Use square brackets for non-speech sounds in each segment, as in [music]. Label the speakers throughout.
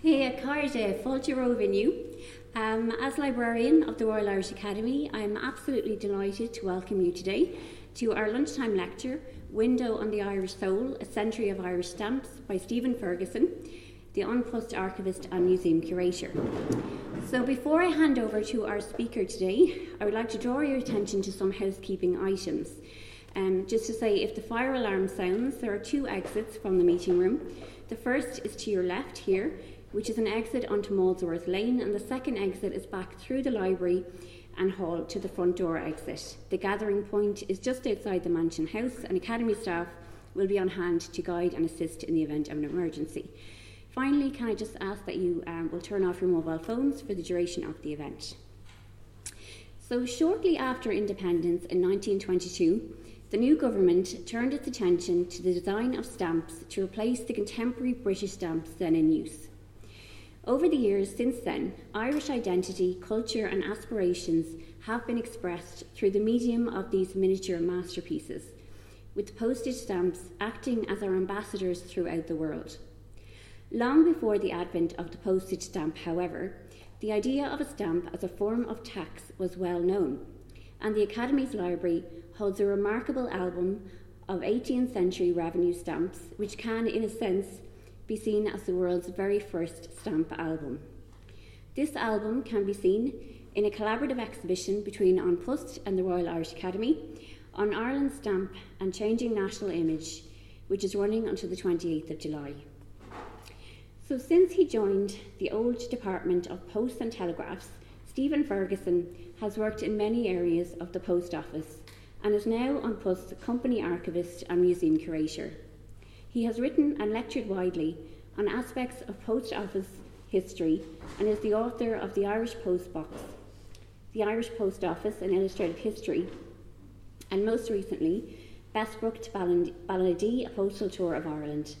Speaker 1: Hey, Carde, Fulcher Venue. Um, as librarian of the Royal Irish Academy, I am absolutely delighted to welcome you today to our lunchtime lecture, Window on the Irish Soul A Century of Irish Stamps by Stephen Ferguson, the An Post archivist and museum curator. So, before I hand over to our speaker today, I would like to draw your attention to some housekeeping items. Um, just to say, if the fire alarm sounds, there are two exits from the meeting room. The first is to your left here, which is an exit onto Molesworth Lane, and the second exit is back through the library and hall to the front door exit. The gathering point is just outside the Mansion House, and Academy staff will be on hand to guide and assist in the event of an emergency. Finally, can I just ask that you um, will turn off your mobile phones for the duration of the event? So, shortly after independence in 1922, the new government turned its attention to the design of stamps to replace the contemporary British stamps then in use. Over the years since then, Irish identity, culture, and aspirations have been expressed through the medium of these miniature masterpieces, with postage stamps acting as our ambassadors throughout the world. Long before the advent of the postage stamp, however, the idea of a stamp as a form of tax was well known, and the Academy's library holds a remarkable album of 18th century revenue stamps, which can, in a sense, be seen as the world's very first stamp album. This album can be seen in a collaborative exhibition between An Post and the Royal Irish Academy on Ireland's stamp and changing national image, which is running until the 28th of July. So, since he joined the old Department of Posts and Telegraphs, Stephen Ferguson has worked in many areas of the Post Office and is now An Post's company archivist and museum curator. He has written and lectured widely on aspects of post office history and is the author of The Irish Post Box, The Irish Post Office An Illustrated History, and most recently, Best Booked Balladee, A Postal Tour of Ireland.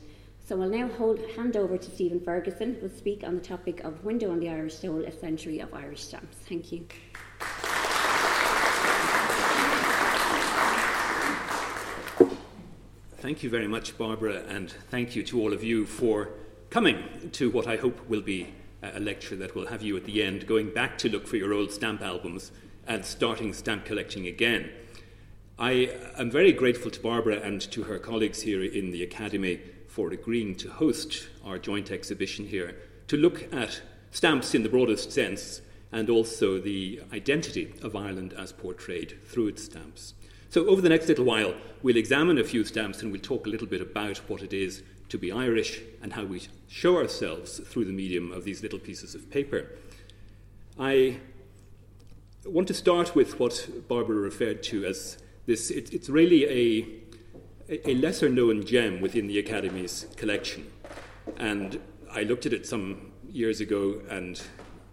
Speaker 1: So I'll now hold, hand over to Stephen Ferguson, who will speak on the topic of Window on the Irish Soul, A Century of Irish Stamps. Thank you.
Speaker 2: Thank you very much, Barbara, and thank you to all of you for coming to what I hope will be a lecture that will have you at the end going back to look for your old stamp albums and starting stamp collecting again. I am very grateful to Barbara and to her colleagues here in the Academy for agreeing to host our joint exhibition here to look at stamps in the broadest sense and also the identity of Ireland as portrayed through its stamps. So, over the next little while, we'll examine a few stamps and we'll talk a little bit about what it is to be Irish and how we show ourselves through the medium of these little pieces of paper. I want to start with what Barbara referred to as this it, it's really a, a lesser known gem within the Academy's collection. And I looked at it some years ago, and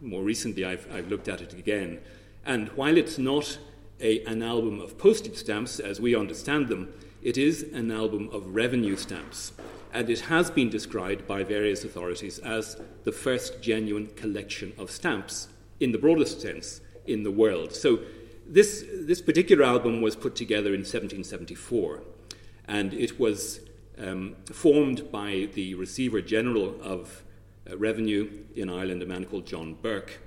Speaker 2: more recently I've, I've looked at it again. And while it's not a, an album of postage stamps as we understand them, it is an album of revenue stamps. And it has been described by various authorities as the first genuine collection of stamps, in the broadest sense, in the world. So, this, this particular album was put together in 1774, and it was um, formed by the Receiver General of uh, Revenue in Ireland, a man called John Burke.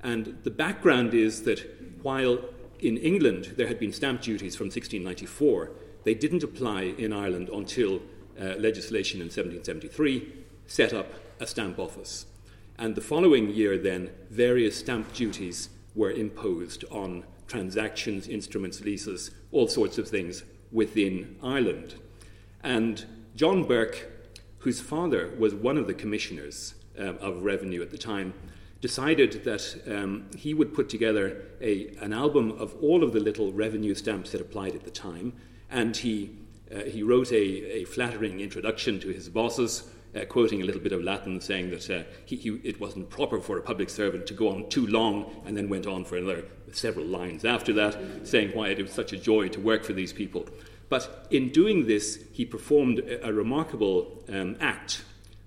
Speaker 2: And the background is that while in England, there had been stamp duties from 1694. They didn't apply in Ireland until uh, legislation in 1773 set up a stamp office. And the following year, then, various stamp duties were imposed on transactions, instruments, leases, all sorts of things within Ireland. And John Burke, whose father was one of the commissioners uh, of revenue at the time, decided that um, he would put together a, an album of all of the little revenue stamps that applied at the time, and he, uh, he wrote a, a, flattering introduction to his bosses. Uh, quoting a little bit of Latin, saying that uh, he, he, it wasn't proper for a public servant to go on too long, and then went on for another several lines after that, saying why it was such a joy to work for these people. But in doing this, he performed a, a remarkable um, act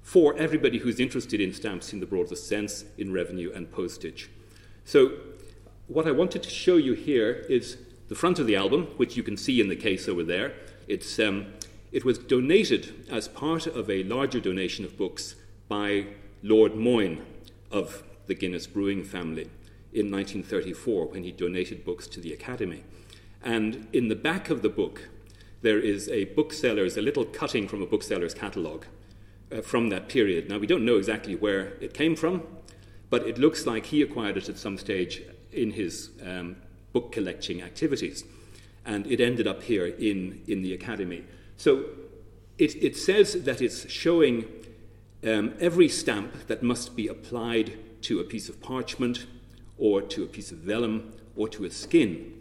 Speaker 2: for everybody who's interested in stamps in the broadest sense, in revenue and postage. So, what I wanted to show you here is the front of the album, which you can see in the case over there. It's, um, it was donated as part of a larger donation of books by Lord Moyne of the Guinness Brewing family in 1934 when he donated books to the Academy. And in the back of the book, there is a bookseller's, a little cutting from a bookseller's catalogue uh, from that period. Now, we don't know exactly where it came from, but it looks like he acquired it at some stage in his um, book collecting activities. And it ended up here in, in the Academy. So it, it says that it's showing um, every stamp that must be applied to a piece of parchment or to a piece of vellum or to a skin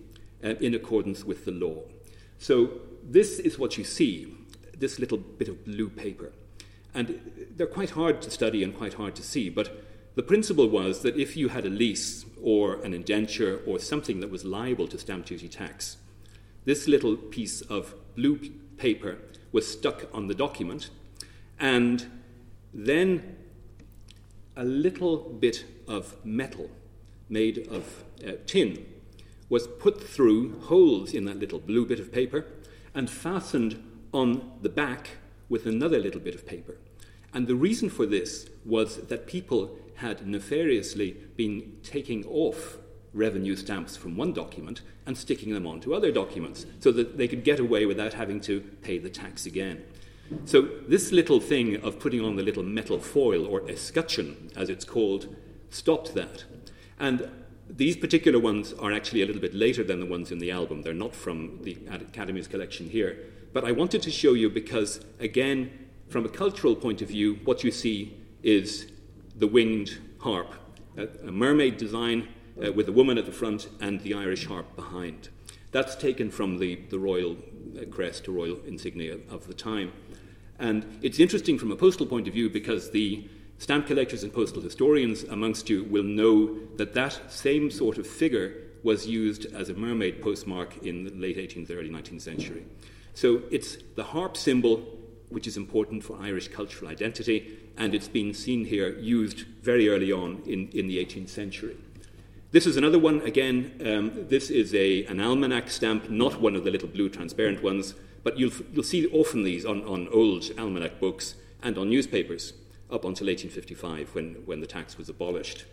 Speaker 2: uh, in accordance with the law. So this is what you see this little bit of blue paper. And they're quite hard to study and quite hard to see, but the principle was that if you had a lease or an indenture or something that was liable to stamp duty tax, this little piece of blue paper was stuck on the document, and then a little bit of metal made of uh, tin was put through holes in that little blue bit of paper and fastened on the back with another little bit of paper. And the reason for this was that people had nefariously been taking off revenue stamps from one document and sticking them onto other documents so that they could get away without having to pay the tax again. So, this little thing of putting on the little metal foil, or escutcheon as it's called, stopped that. And these particular ones are actually a little bit later than the ones in the album. They're not from the Academy's collection here. But I wanted to show you because, again, from a cultural point of view, what you see is the winged harp, a, mermaid design uh, with a woman at the front and the Irish harp behind. That's taken from the, the royal uh, crest or royal insignia of the time. And it's interesting from a postal point of view because the stamp collectors and postal historians amongst you will know that that same sort of figure was used as a mermaid postmark in the late 18th, early 19th century. So it's the harp symbol which is important for Irish cultural identity, and it's been seen here used very early on in, in the 18th century. This is another one, again, um, this is a, an almanac stamp, not one of the little blue transparent ones, but you'll, you'll see often these on, on old almanac books and on newspapers up until 1855 when, when the tax was abolished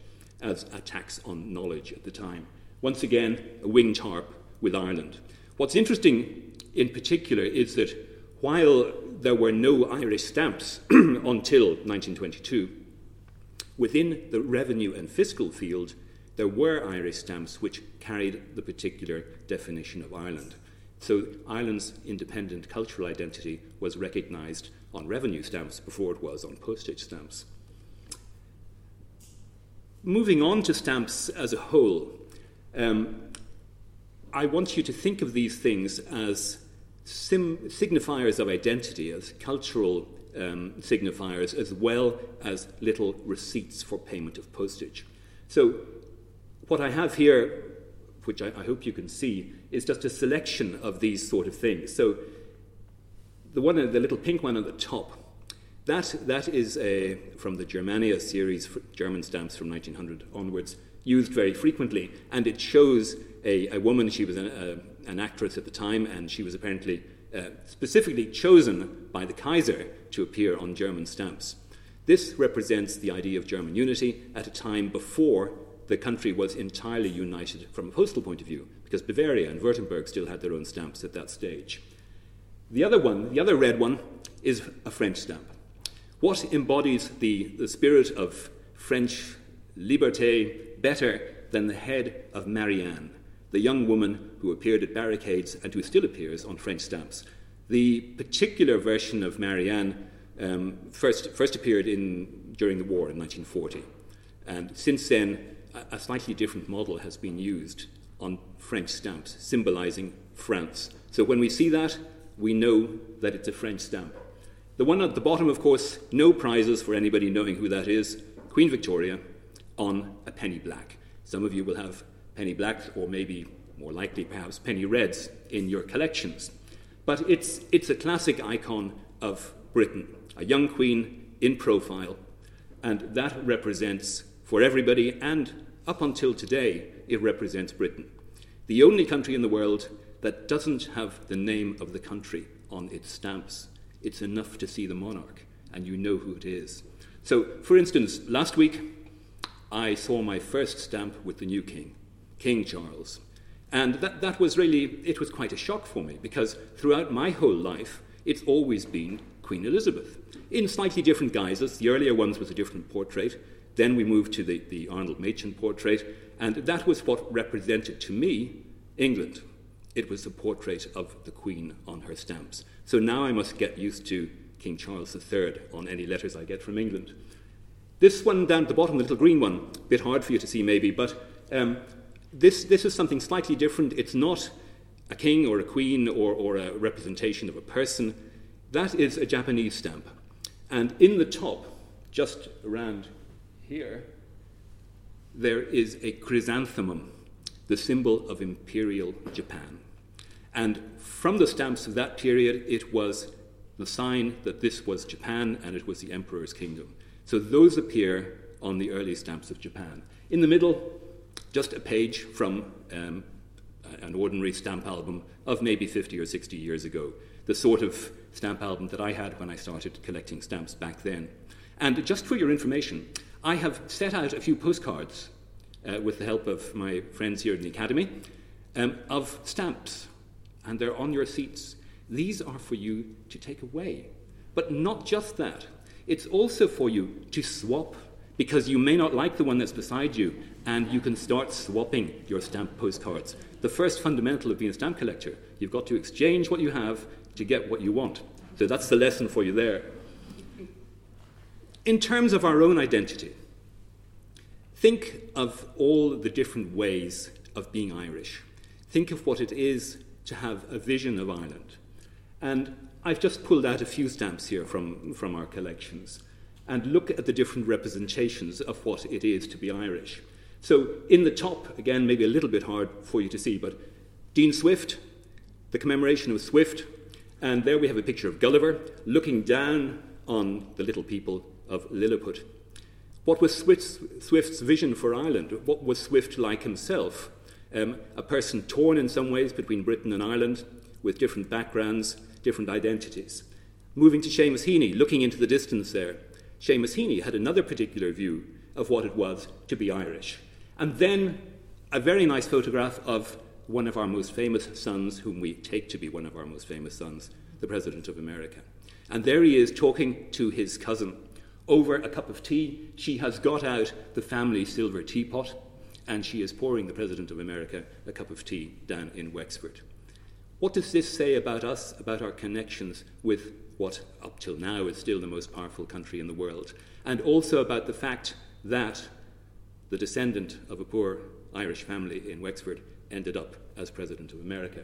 Speaker 2: as a tax on knowledge at the time. Once again, a winged harp with Ireland. What's interesting in particular is that while there were no Irish stamps [clears throat] until 1922, within the revenue and fiscal field, there were Irish stamps which carried the particular definition of Ireland. So Ireland's independent cultural identity was recognised on revenue stamps before it was on postage stamps. Moving on to stamps as a whole, um, I want you to think of these things as sim- signifiers of identity, as cultural um, signifiers, as well as little receipts for payment of postage. So, what I have here, which I, I hope you can see, is just a selection of these sort of things. So, the one, the little pink one at the top, that, that is a, from the Germania series, German stamps from 1900 onwards, used very frequently, and it shows a, a woman, she was an, a, an actress at the time, and she was apparently uh, specifically chosen by the Kaiser to appear on German stamps. This represents the idea of German unity at a time before the country was entirely united from a postal point of view, because Bavaria and Württemberg still had their own stamps at that stage. The other one, the other red one, is a French stamp. What embodies the, the spirit of French liberté better than the head of Marianne, the young woman who appeared at barricades and who still appears on French stamps? The particular version of Marianne um, first, first appeared in, during the war in 1940. And since then, a, a slightly different model has been used on French stamps, symbolizing France. So when we see that, we know that it's a French stamp. The one at the bottom, of course, no prizes for anybody knowing who that is Queen Victoria on a penny black. Some of you will have penny blacks, or maybe more likely, perhaps, penny reds in your collections. But it's, it's a classic icon of Britain, a young queen in profile, and that represents, for everybody, and up until today, it represents Britain. The only country in the world that doesn't have the name of the country on its stamps. It's enough to see the monarch, and you know who it is. So, for instance, last week I saw my first stamp with the new king, King Charles. And that, that was really, it was quite a shock for me because throughout my whole life, it's always been Queen Elizabeth in slightly different guises. The earlier ones was a different portrait. Then we moved to the, the Arnold Machin portrait, and that was what represented to me England. It was the portrait of the Queen on her stamps. So now I must get used to King Charles III on any letters I get from England. This one down at the bottom, the little green one, a bit hard for you to see maybe, but um, this, this is something slightly different. It's not a king or a queen or, or a representation of a person. That is a Japanese stamp. And in the top, just around here, there is a chrysanthemum, the symbol of imperial Japan. And from the stamps of that period, it was the sign that this was Japan and it was the emperor's kingdom. So those appear on the early stamps of Japan. In the middle, just a page from um, an ordinary stamp album of maybe 50 or 60 years ago, the sort of stamp album that I had when I started collecting stamps back then. And just for your information, I have set out a few postcards uh, with the help of my friends here in the Academy um, of stamps, and they're on your seats. These are for you to take away. But not just that, it's also for you to swap because you may not like the one that's beside you, and you can start swapping your stamp postcards. The first fundamental of being a stamp collector, you've got to exchange what you have to get what you want. So that's the lesson for you there. In terms of our own identity, think of all the different ways of being Irish. Think of what it is to have a vision of Ireland. And I've just pulled out a few stamps here from, from our collections and look at the different representations of what it is to be Irish. So, in the top, again, maybe a little bit hard for you to see, but Dean Swift, the commemoration of Swift, and there we have a picture of Gulliver looking down on the little people of Lilliput. What was Swift's, Swift's vision for Ireland? What was Swift like himself? Um, a person torn in some ways between Britain and Ireland, with different backgrounds, different identities. Moving to Seamus Heaney, looking into the distance there, Seamus Heaney had another particular view of what it was to be Irish. And then a very nice photograph of one of our most famous sons, whom we take to be one of our most famous sons, the President of America. And there he is talking to his cousin over a cup of tea. She has got out the family silver teapot and she is pouring the President of America a cup of tea down in Wexford. What does this say about us, about our connections with what up till now is still the most powerful country in the world? And also about the fact that the descendant of a poor Irish family in Wexford ended up as President of America.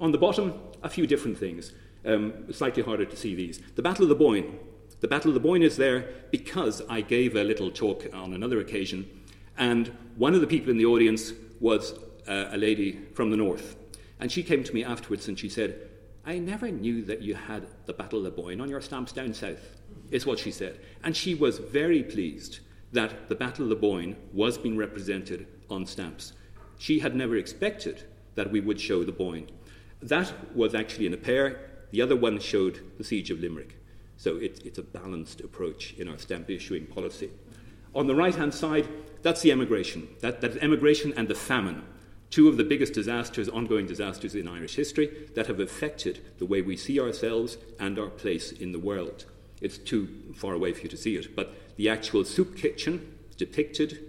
Speaker 2: On the bottom, a few different things. Um, slightly harder to see these. The Battle of the Boyne. The Battle of the Boyne is there because I gave a little talk on another occasion, and one of the people in the audience was uh, a lady from the north. And she came to me afterwards and she said, I never knew that you had the Battle of the Boyne on your stamps down south, is what she said. And she was very pleased that the Battle of the Boyne was being represented on stamps. She had never expected that we would show the Boyne. That was actually in a pair. The other one showed the Siege of Limerick. So it, it's a balanced approach in our stamp issuing policy. On the right hand side, that's the emigration. That, that's emigration and the famine. Two of the biggest disasters, ongoing disasters in Irish history, that have affected the way we see ourselves and our place in the world. It's too far away for you to see it, but the actual soup kitchen depicted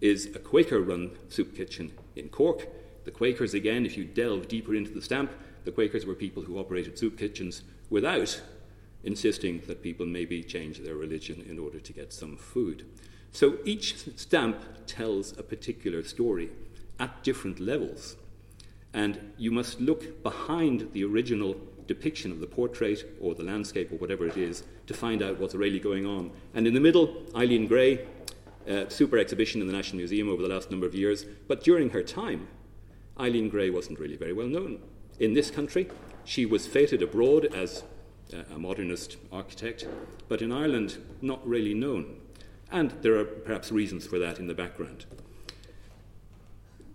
Speaker 2: is a Quaker run soup kitchen in Cork. The Quakers, again, if you delve deeper into the stamp, the Quakers were people who operated soup kitchens without insisting that people maybe change their religion in order to get some food. So each stamp tells a particular story at different levels. And you must look behind the original depiction of the portrait or the landscape or whatever it is to find out what's really going on. And in the middle, Eileen Gray, uh, super exhibition in the National Museum over the last number of years. But during her time, Eileen Gray wasn't really very well known. In this country, she was feted abroad as uh, a modernist architect, but in Ireland, not really known. And there are perhaps reasons for that in the background.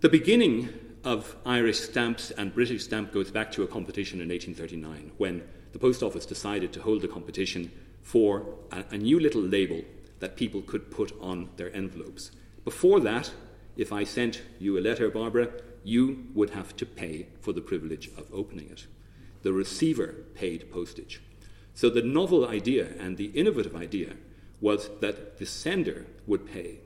Speaker 2: The beginning of Irish stamps and British stamp goes back to a competition in 1839 when the Post Office decided to hold a competition for a, a new little label that people could put on their envelopes. Before that, if I sent you a letter, Barbara, you would have to pay for the privilege of opening it. The receiver paid postage. So the novel idea and the innovative idea was that the sender would pay.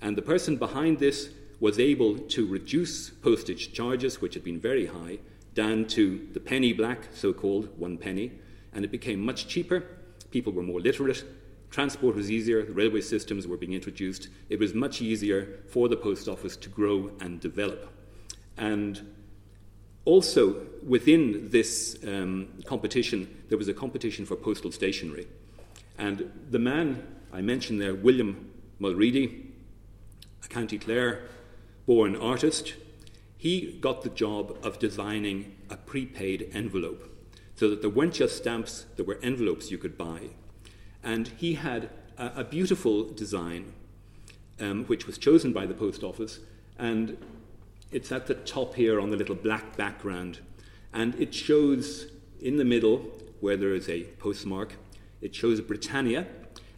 Speaker 2: And the person behind this was able to reduce postage charges, which had been very high, down to the penny black, so called, one penny, and it became much cheaper. People were more literate. Transport was easier. Railway systems were being introduced. It was much easier for the post office to grow and develop. And also, within this um, competition, there was a competition for postal stationery. And the man I mentioned there, William Mulready, a County Clare born artist, he got the job of designing a prepaid envelope so that there weren't just stamps, there were envelopes you could buy. And he had a, a beautiful design, um, which was chosen by the post office, and it's at the top here on the little black background. And it shows in the middle, where there is a postmark, it shows Britannia,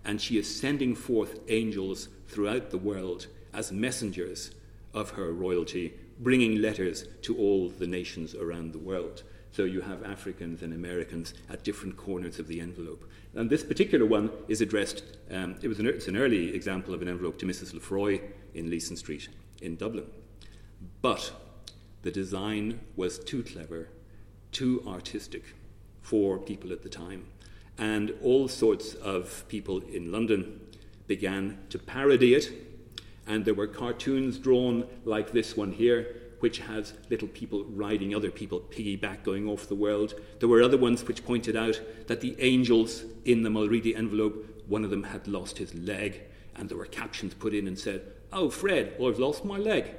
Speaker 2: and she is sending forth angels throughout the world as messengers of her royalty, bringing letters to all the nations around the world. So you have Africans and Americans at different corners of the envelope. And this particular one is addressed, um, it was an, it's an early example of an envelope to Mrs. Lefroy in Leeson Street in Dublin. But the design was too clever, too artistic for people at the time. And all sorts of people in London began to parody it. And there were cartoons drawn like this one here, which has little people riding other people, piggyback going off the world. There were other ones which pointed out that the angels in the Mulready envelope, one of them had lost his leg, and there were captions put in and said, Oh, Fred, I've lost my leg.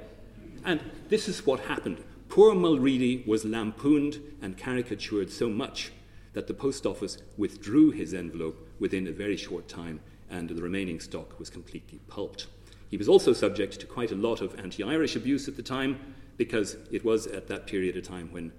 Speaker 2: And this is what happened. Poor Mulready was lampooned and caricatured so much that the post office withdrew his envelope within a very short time, and the remaining stock was completely pulped. He was also subject to quite a lot of anti Irish abuse at the time, because it was at that period of time when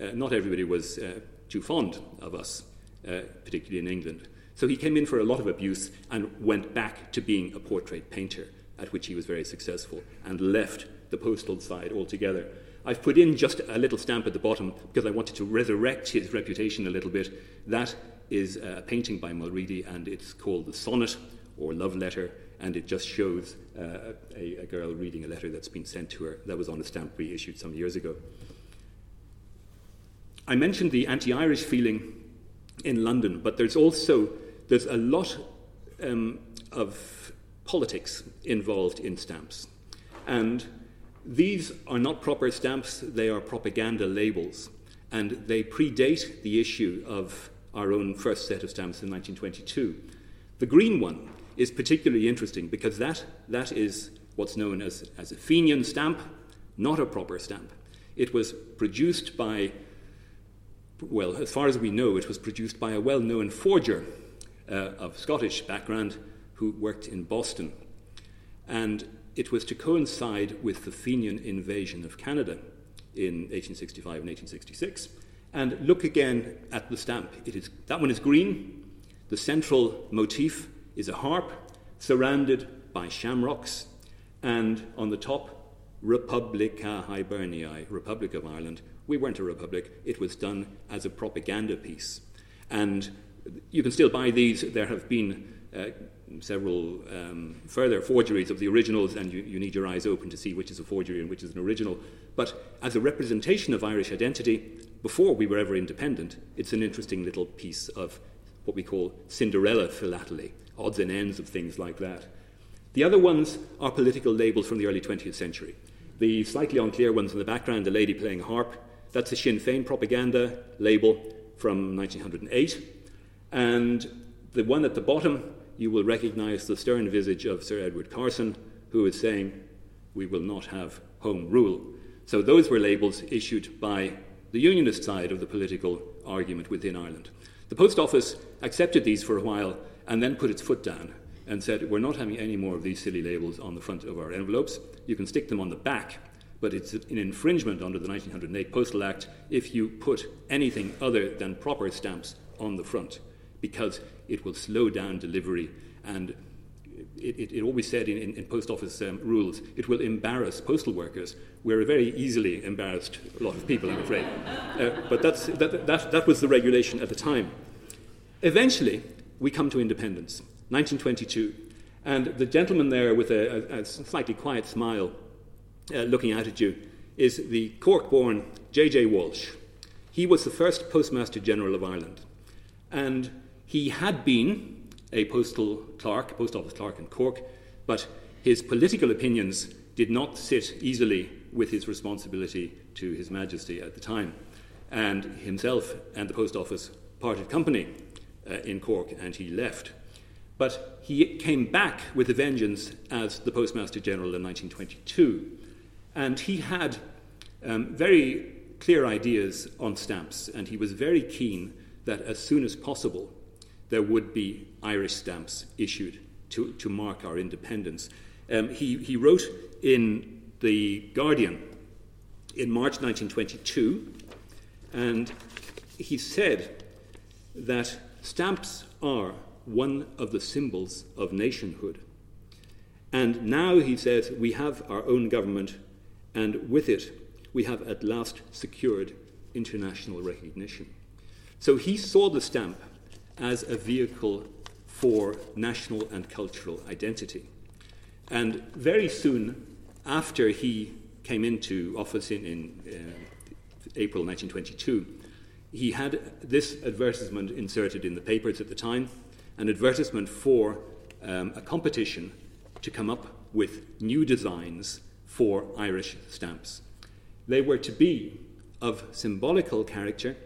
Speaker 2: uh, not everybody was uh, too fond of us, uh, particularly in England. So he came in for a lot of abuse and went back to being a portrait painter, at which he was very successful, and left the postal side altogether. I've put in just a little stamp at the bottom because I wanted to resurrect his reputation a little bit. That is a painting by Mulready, and it's called The Sonnet or Love Letter, and it just shows uh, a, a, girl reading a letter that's been sent to her that was on a stamp we issued some years ago. I mentioned the anti-Irish feeling in London, but there's also there's a lot um, of politics involved in stamps, and these are not proper stamps; they are propaganda labels, and they predate the issue of our own first set of stamps in 1922. The green one is particularly interesting because that, that is what's known as, as a Fenian stamp, not a proper stamp. It was produced by, well, as far as we know, it was produced by a well known forger uh, of Scottish background who worked in Boston. And it was to coincide with the Fenian invasion of Canada in 1865 and 1866. And look again at the stamp. It is, that one is green. The central motif is a harp surrounded by shamrocks, and on the top, Republica Hiberniae, Republic of Ireland. We weren't a republic, it was done as a propaganda piece. And you can still buy these. There have been uh, several um, further forgeries of the originals, and you, you, need your eyes open to see which is a forgery and which is an original. But as a representation of Irish identity, before we were ever independent, it's an interesting little piece of what we call Cinderella philately odds and ends of things like that. The other ones are political labels from the early 20th century. The slightly unclear ones in the background, the lady playing a harp, that's a Sinn Féin propaganda label from 1908. And the one at the bottom, you will recognize the stern visage of Sir Edward Carson, who is saying, We will not have home rule. So those were labels issued by the unionist side of the political argument within Ireland. The Post Office accepted these for a while and then put its foot down and said, We're not having any more of these silly labels on the front of our envelopes. You can stick them on the back, but it's an infringement under the 1908 Postal Act if you put anything other than proper stamps on the front, because it will slow down delivery and it, it, it, always said in, in, in post office um, rules, it will embarrass postal workers. We're a very easily embarrassed lot of people, I'm afraid. Uh, but that, that, that was the regulation at the time. Eventually, we come to independence, 1922. And the gentleman there with a, a, a slightly quiet smile uh, looking out at you is the Cork born J.J. Walsh. He was the first Postmaster General of Ireland. And he had been a postal clerk, post office clerk in Cork, but his political opinions did not sit easily with his responsibility to His Majesty at the time. And himself and the post office parted company uh, in Cork and he left. But he came back with a vengeance as the Postmaster General in 1922. And he had um, very clear ideas on stamps, and he was very keen that as soon as possible there would be Irish stamps issued to, to mark our independence. Um, he, he wrote in The Guardian in March 1922, and he said that stamps are one of the symbols of nationhood. And now, he says, we have our own government, and with it, we have at last secured international recognition. So he saw the stamp as a vehicle for national and cultural identity. And very soon after he came into office in, in uh, April 1922, he had this advertisement inserted in the papers at the time an advertisement for um, a competition to come up with new designs for Irish stamps. They were to be of symbolical character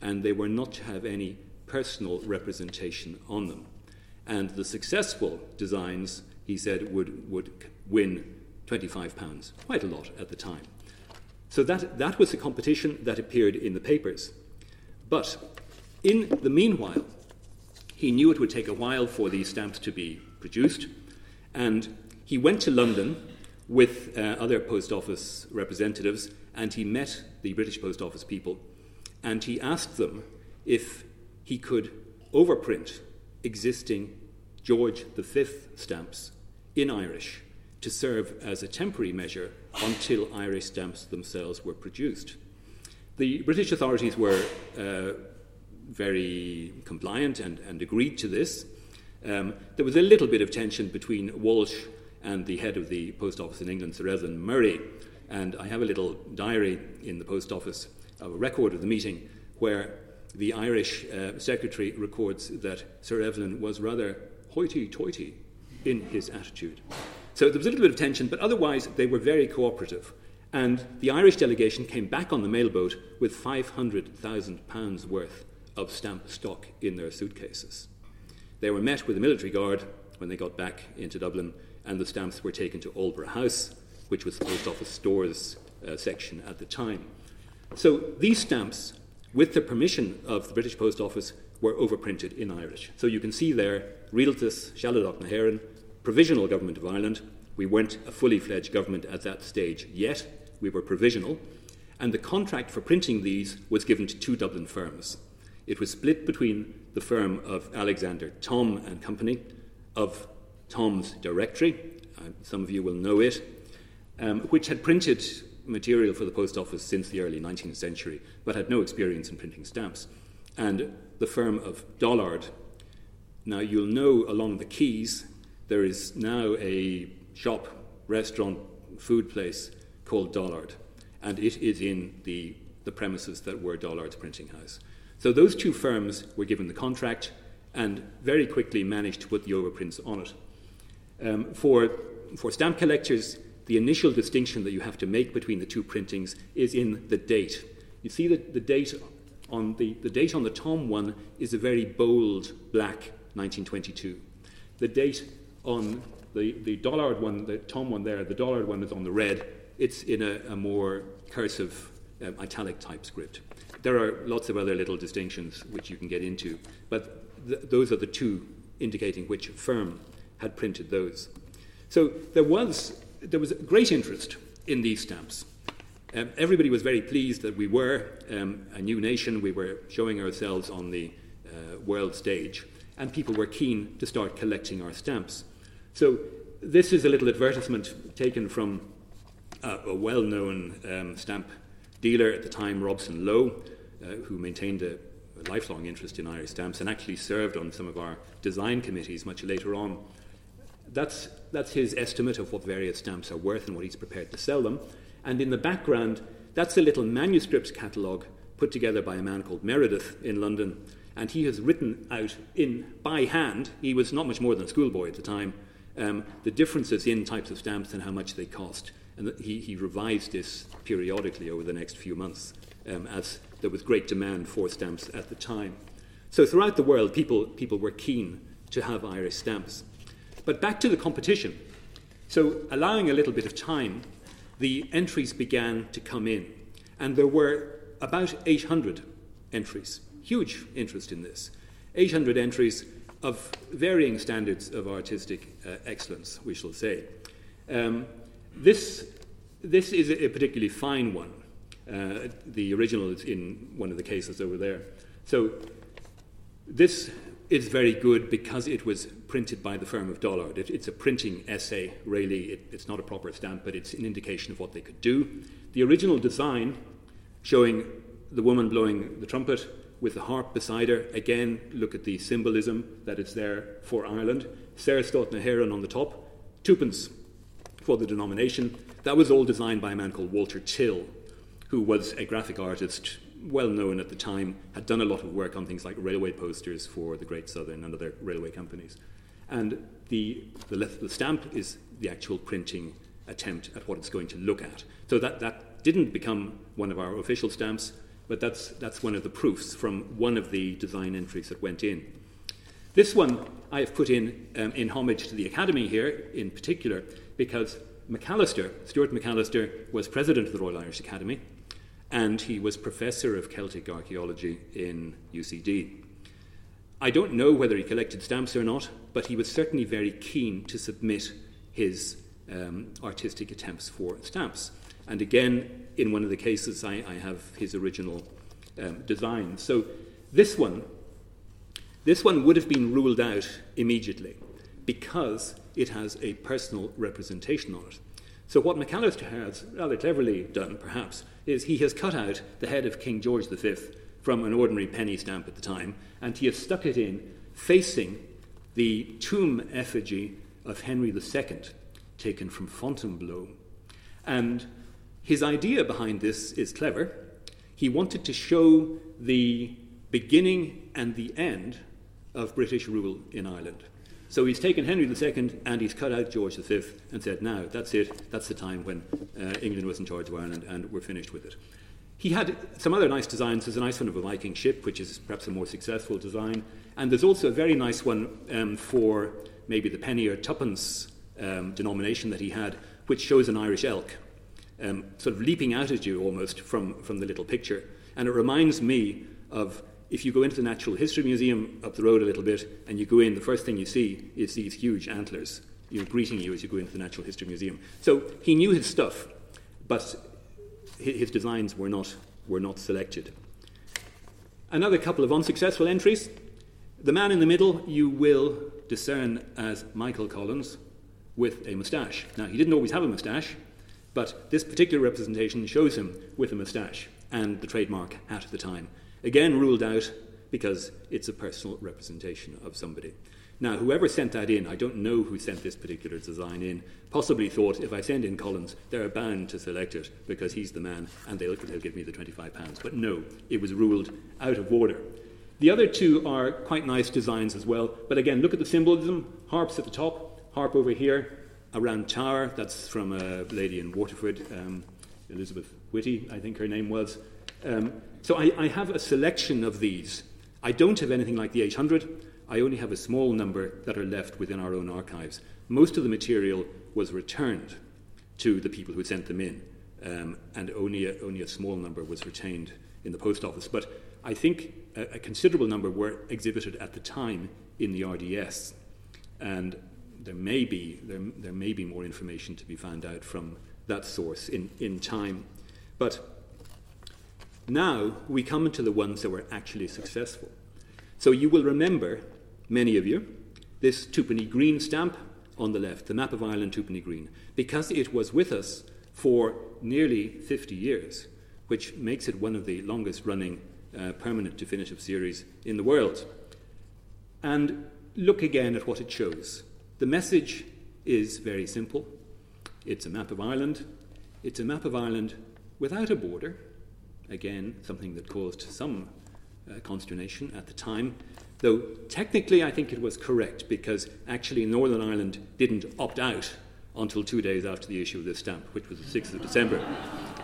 Speaker 2: and they were not to have any personal representation on them. And the successful designs, he said, would, would win £25, quite a lot at the time. So that, that was a competition that appeared in the papers. But in the meanwhile, he knew it would take a while for these stamps to be produced, and he went to London with uh, other post office representatives and he met the British Post Office people and he asked them if he could overprint existing George V stamps in Irish to serve as a temporary measure until Irish stamps themselves were produced. The British authorities were uh, very compliant and, and, agreed to this. Um, there was a little bit of tension between Walsh and the head of the post office in England, Sir Evelyn Murray. And I have a little diary in the post office, of a record of the meeting, where the Irish uh, secretary records that Sir Evelyn was rather hoity toity in his attitude. So there was a little bit of tension, but otherwise they were very cooperative. And the Irish delegation came back on the mailboat with £500,000 worth of stamp stock in their suitcases. They were met with a military guard when they got back into Dublin and the stamps were taken to Aldborough House, which was the post office stores uh, section at the time. So these stamps, with the permission of the British Post Office, were overprinted in Irish. So you can see there, Rialtas, Sealadach na Provisional Government of Ireland. We weren't a fully fledged government at that stage yet, we were provisional. And the contract for printing these was given to two Dublin firms. It was split between the firm of Alexander Thom and Company, of Thom's Directory, uh, some of you will know it, um, which had printed material for the post office since the early 19th century, but had no experience in printing stamps. And the firm of Dollard. Now, you'll know along the quays there is now a shop, restaurant, food place called Dollard, and it is in the, the premises that were Dollard's printing house. So those two firms were given the contract and very quickly managed to put the overprints on it. Um, for, for stamp collectors, the initial distinction that you have to make between the two printings is in the date. You see that the date on the, the date on the Thom one is a very bold black 1922. The date on the, the Dollard one, the Thom one there, the Dollard one is on the red. It's in a, a more cursive, um, italic type script. There are lots of other little distinctions which you can get into, but th- those are the two indicating which firm had printed those. So there was, there was great interest in these stamps. Um, everybody was very pleased that we were um, a new nation, we were showing ourselves on the uh, world stage, and people were keen to start collecting our stamps. So this is a little advertisement taken from uh, a well known um, stamp dealer at the time, Robson Lowe, uh, who maintained a, a, lifelong interest in Irish stamps and actually served on some of our design committees much later on. That's, that's his estimate of what various stamps are worth and what he's prepared to sell them. And in the background, that's a little manuscripts catalogue put together by a man called Meredith in London. And he has written out in by hand, he was not much more than a schoolboy at the time, um, the differences in types of stamps and how much they cost. And he, he revised this periodically over the next few months um, as there was great demand for stamps at the time. So throughout the world, people, people were keen to have Irish stamps. But back to the competition. So, allowing a little bit of time, the entries began to come in, and there were about 800 entries. Huge interest in this. 800 entries of varying standards of artistic uh, excellence, we shall say. Um, this, this is a particularly fine one. Uh, the original is in one of the cases over there. So this is very good because it was printed by the firm of Dollard. It, it's a printing essay, really. It, it's not a proper stamp, but it's an indication of what they could do. The original design, showing the woman blowing the trumpet with the harp beside her, again, look at the symbolism that is there for Ireland. Sarah na Heron on the top, twopence for the denomination. That was all designed by a man called Walter Till, who was a graphic artist well known at the time, had done a lot of work on things like railway posters for the Great Southern and other railway companies. And the, the, the stamp is the actual printing attempt at what it's going to look at. So that, that didn't become one of our official stamps, but that's, that's one of the proofs from one of the design entries that went in. This one I have put in um, in homage to the Academy here, in particular, because Macalister, Stewart Macalister, was president of the Royal Irish Academy, and he was professor of Celtic archaeology in UCD. I don't know whether he collected stamps or not, but he was certainly very keen to submit his um, artistic attempts for stamps. And again, in one of the cases, I, I have his original um, design. So this one, this one would have been ruled out immediately because it has a personal representation on it. So what Macalister has rather cleverly done, perhaps, is he has cut out the head of King George V from an ordinary penny stamp at the time, and he has stuck it in facing the tomb effigy of Henry II, taken from Fontevraud. And his idea behind this is clever. He wanted to show the beginning and the end of British rule in Ireland. So he's taken Henry II and he's cut out George V and said, now, that's it, that's the time when uh, England was in charge of Ireland and we're finished with it. He had some other nice designs. There's a nice one of a Viking ship, which is perhaps a more successful design. And there's also a very nice one um, for maybe the penny or tuppence um, denomination that he had, which shows an Irish elk, um, sort of leaping out at you almost from, from the little picture. And it reminds me of if you go into the Natural History Museum up the road a little bit and you go in, the first thing you see is these huge antlers you know, greeting you as you go into the Natural History Museum. So he knew his stuff, but his designs were not, were not selected. Another couple of unsuccessful entries. The man in the middle you will discern as Michael Collins with a moustache. Now, he didn't always have a moustache, but this particular representation shows him with a moustache and the trademark at the time. Again, ruled out because it's a personal representation of somebody. Now, whoever sent that in, I don't know who sent this particular design in, possibly thought if I send in Collins, they're bound to select it because he's the man and they'll, they'll give me the £25. But no, it was ruled out of order. The other two are quite nice designs as well, but again, look at the symbolism harps at the top, harp over here, a round tower, that's from a lady in Waterford, um, Elizabeth Whitty, I think her name was. Um, so I, I have a selection of these. I don't have anything like the 800. I only have a small number that are left within our own archives. Most of the material was returned to the people who sent them in, um, and only a, only a small number was retained in the post office. But I think a, a, considerable number were exhibited at the time in the RDS, and there may be there, there may be more information to be found out from that source in, in time. But now we come to the ones that were actually successful. So you will remember many of you, this twopenny green stamp on the left, the map of Ireland twopenny green, because it was with us for nearly 50 years, which makes it one of the longest running uh, permanent definitive series in the world. And look again at what it shows. The message is very simple it's a map of Ireland. It's a map of Ireland without a border. Again, something that caused some uh, consternation at the time. Though technically, I think it was correct because actually Northern Ireland didn't opt out until two days after the issue of this stamp, which was the 6th of December.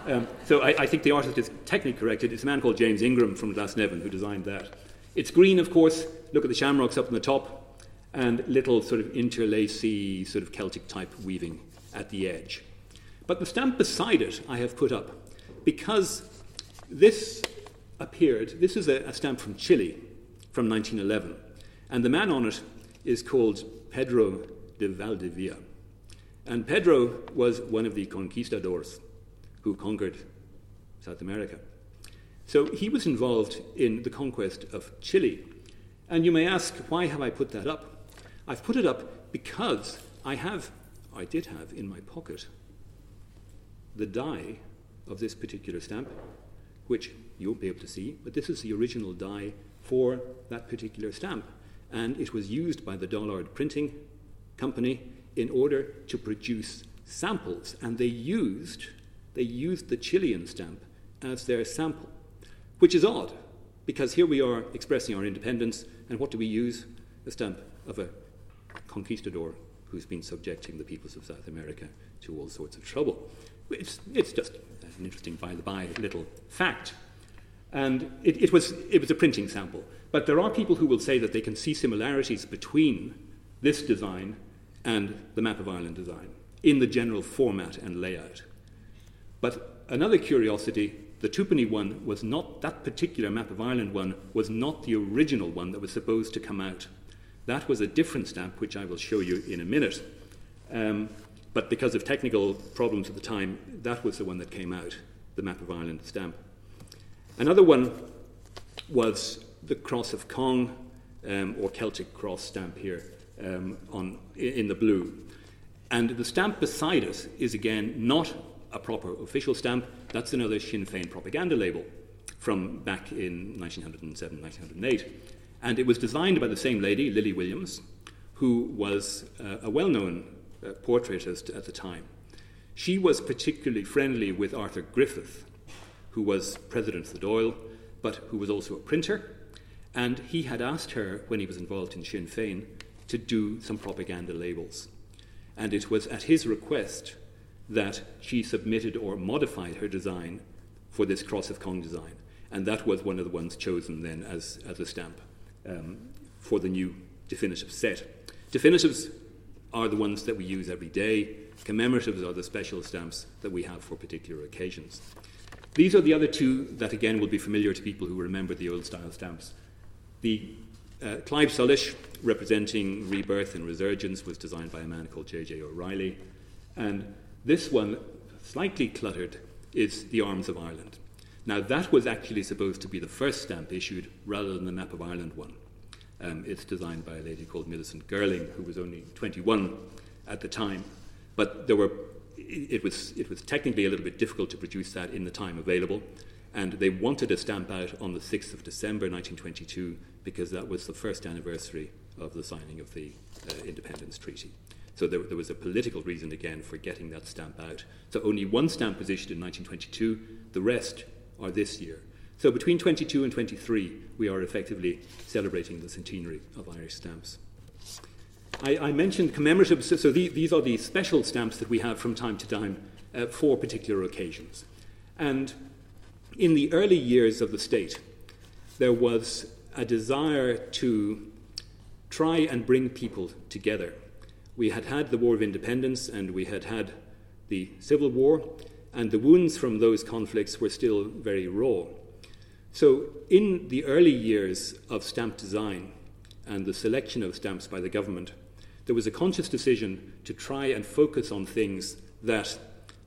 Speaker 2: Um, so I, I, think the artist is technically correct. It's a man called James Ingram from Glasnevin who designed that. It's green, of course. Look at the shamrocks up on the top, and little sort of interlacy, sort of Celtic type weaving at the edge. But the stamp beside it I have put up because this appeared, this is a, a stamp from Chile from 1911, and the man on it is called Pedro de Valdivia. And Pedro was one of the conquistadors who conquered South America. So he was involved in the conquest of Chile. And you may ask, why have I put that up? I've put it up because I have, I did have in my pocket, the die of this particular stamp, which you won't be able to see, but this is the original die for that particular stamp. And it was used by the Dollard Printing Company in order to produce samples. And they used, they used the Chilean stamp as their sample, which is odd, because here we are expressing our independence, and what do we use? A stamp of a conquistador who's been subjecting the peoples of South America to all sorts of trouble. It's, it's just an interesting by the by little fact. And it, it, was, it was a printing sample. But there are people who will say that they can see similarities between this design and the Map of Ireland design in the general format and layout. But another curiosity the twopenny one was not, that particular Map of Ireland one was not the original one that was supposed to come out. That was a different stamp, which I will show you in a minute. Um, but because of technical problems at the time, that was the one that came out, the Map of Ireland stamp. Another one was the Cross of Cong, um, or Celtic Cross stamp here um, on, in the blue. And the stamp beside us is again not a proper official stamp, that's another Sinn Féin propaganda label from back in 1907, 1908. And it was designed by the same lady, Lily Williams, who was uh, a well known uh, portraitist at the time. She was particularly friendly with Arthur Griffith, who was president of the Dáil, but who was also a printer. And he had asked her, when he was involved in Sinn Féin, to do some propaganda labels. And it was at his request that she submitted or modified her design for this Cross of Cong design. And that was one of the ones chosen then as, as a stamp um, for the new definitive set. Definitives are the ones that we use every day. Commemoratives are the special stamps that we have for particular occasions. These are the other two that, again, will be familiar to people who remember the old style stamps. The uh, Claidheamh Soluis, representing rebirth and resurgence, was designed by a man called J.J. O'Reilly. And this one, slightly cluttered, is the Arms of Ireland. Now, that was actually supposed to be the first stamp issued rather than the Map of Ireland one. Um, it's designed by a lady called Millicent Girling, who was only 21 at the time. But there were, it, was, it was technically a little bit difficult to produce that in the time available. And they wanted a stamp out on the 6th of December 1922 because that was the first anniversary of the signing of the uh, Independence Treaty. So there, there, was a political reason again for getting that stamp out. So only one stamp was issued in 1922, the rest are this year. So between 22 and 23, we are effectively celebrating the centenary of Irish stamps. I, I mentioned commemoratives, so the, these are the special stamps that we have from time to time uh, for particular occasions. And in the early years of the state, there was a desire to try and bring people together we had had the War of Independence and we had had the Civil War, and the wounds from those conflicts were still very raw. So, in the early years of stamp design and the selection of stamps by the government, there was a conscious decision to try and focus on things that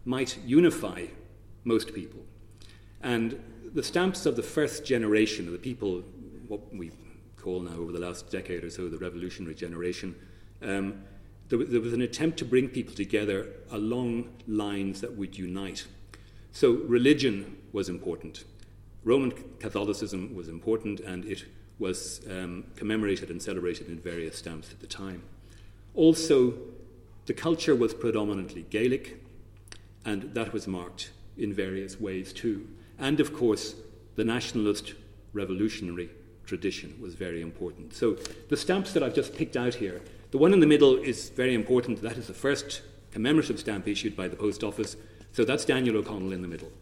Speaker 2: might unify most people. And the stamps of the first generation, of the people, what we call now over the last decade or so the revolutionary generation, um, there, there was an attempt to bring people together along lines that would unite. So religion was important. Roman Catholicism was important, and it was um, commemorated and celebrated in various stamps at the time. Also, the culture was predominantly Gaelic, and that was marked in various ways too. And of course, the nationalist revolutionary tradition was very important. So, the stamps that I've just picked out here the one in the middle is very important. That is the first commemorative stamp issued by the Post Office. So that's Daniel O'Connell in the middle.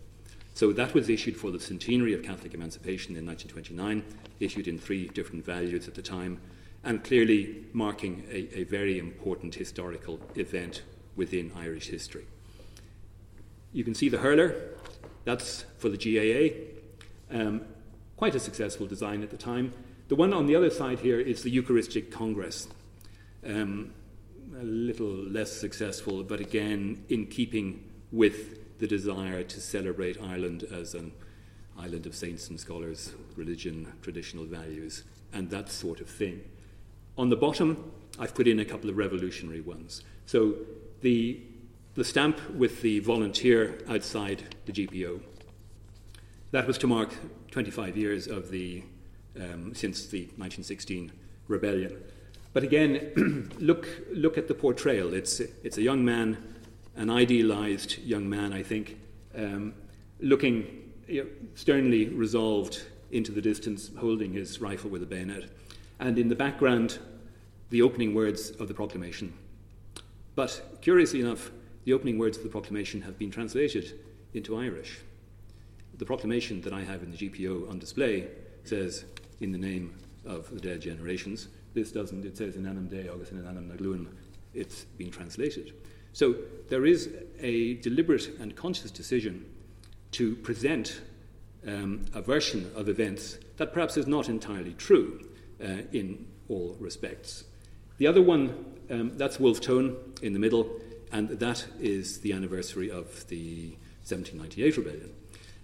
Speaker 2: So that was issued for the centenary of Catholic emancipation in 1929, issued in three different values at the time, and clearly marking a, a very important historical event within Irish history. You can see the hurler, that's for the GAA. Um, quite a successful design at the time. The one on the other side here is the Eucharistic Congress. Um, a little less successful, but again, in keeping with the desire to celebrate Ireland as an island of saints and scholars, religion, traditional values, and that sort of thing. On the bottom, I've put in a couple of revolutionary ones. So the, the stamp with the volunteer outside the GPO, that was to mark 25 years of the, um, since the 1916 rebellion. But again, [clears throat] look, look at the portrayal. It's, it's a young man, an idealized young man, I think, um, looking you know, sternly resolved into the distance, holding his rifle with a bayonet. And in the background, the opening words of the proclamation. But curiously enough, the opening words of the proclamation have been translated into Irish. The proclamation that I have in the GPO on display says, In the name of the dead generations, this doesn't. It says in Anam Dei, August in Anam Nagluin. It's been translated. So there is a deliberate and conscious decision to present um, a version of events that perhaps is not entirely true uh, in all respects. The other one, um, that's Wolfe Tone in the middle, and that is the anniversary of the 1798 rebellion.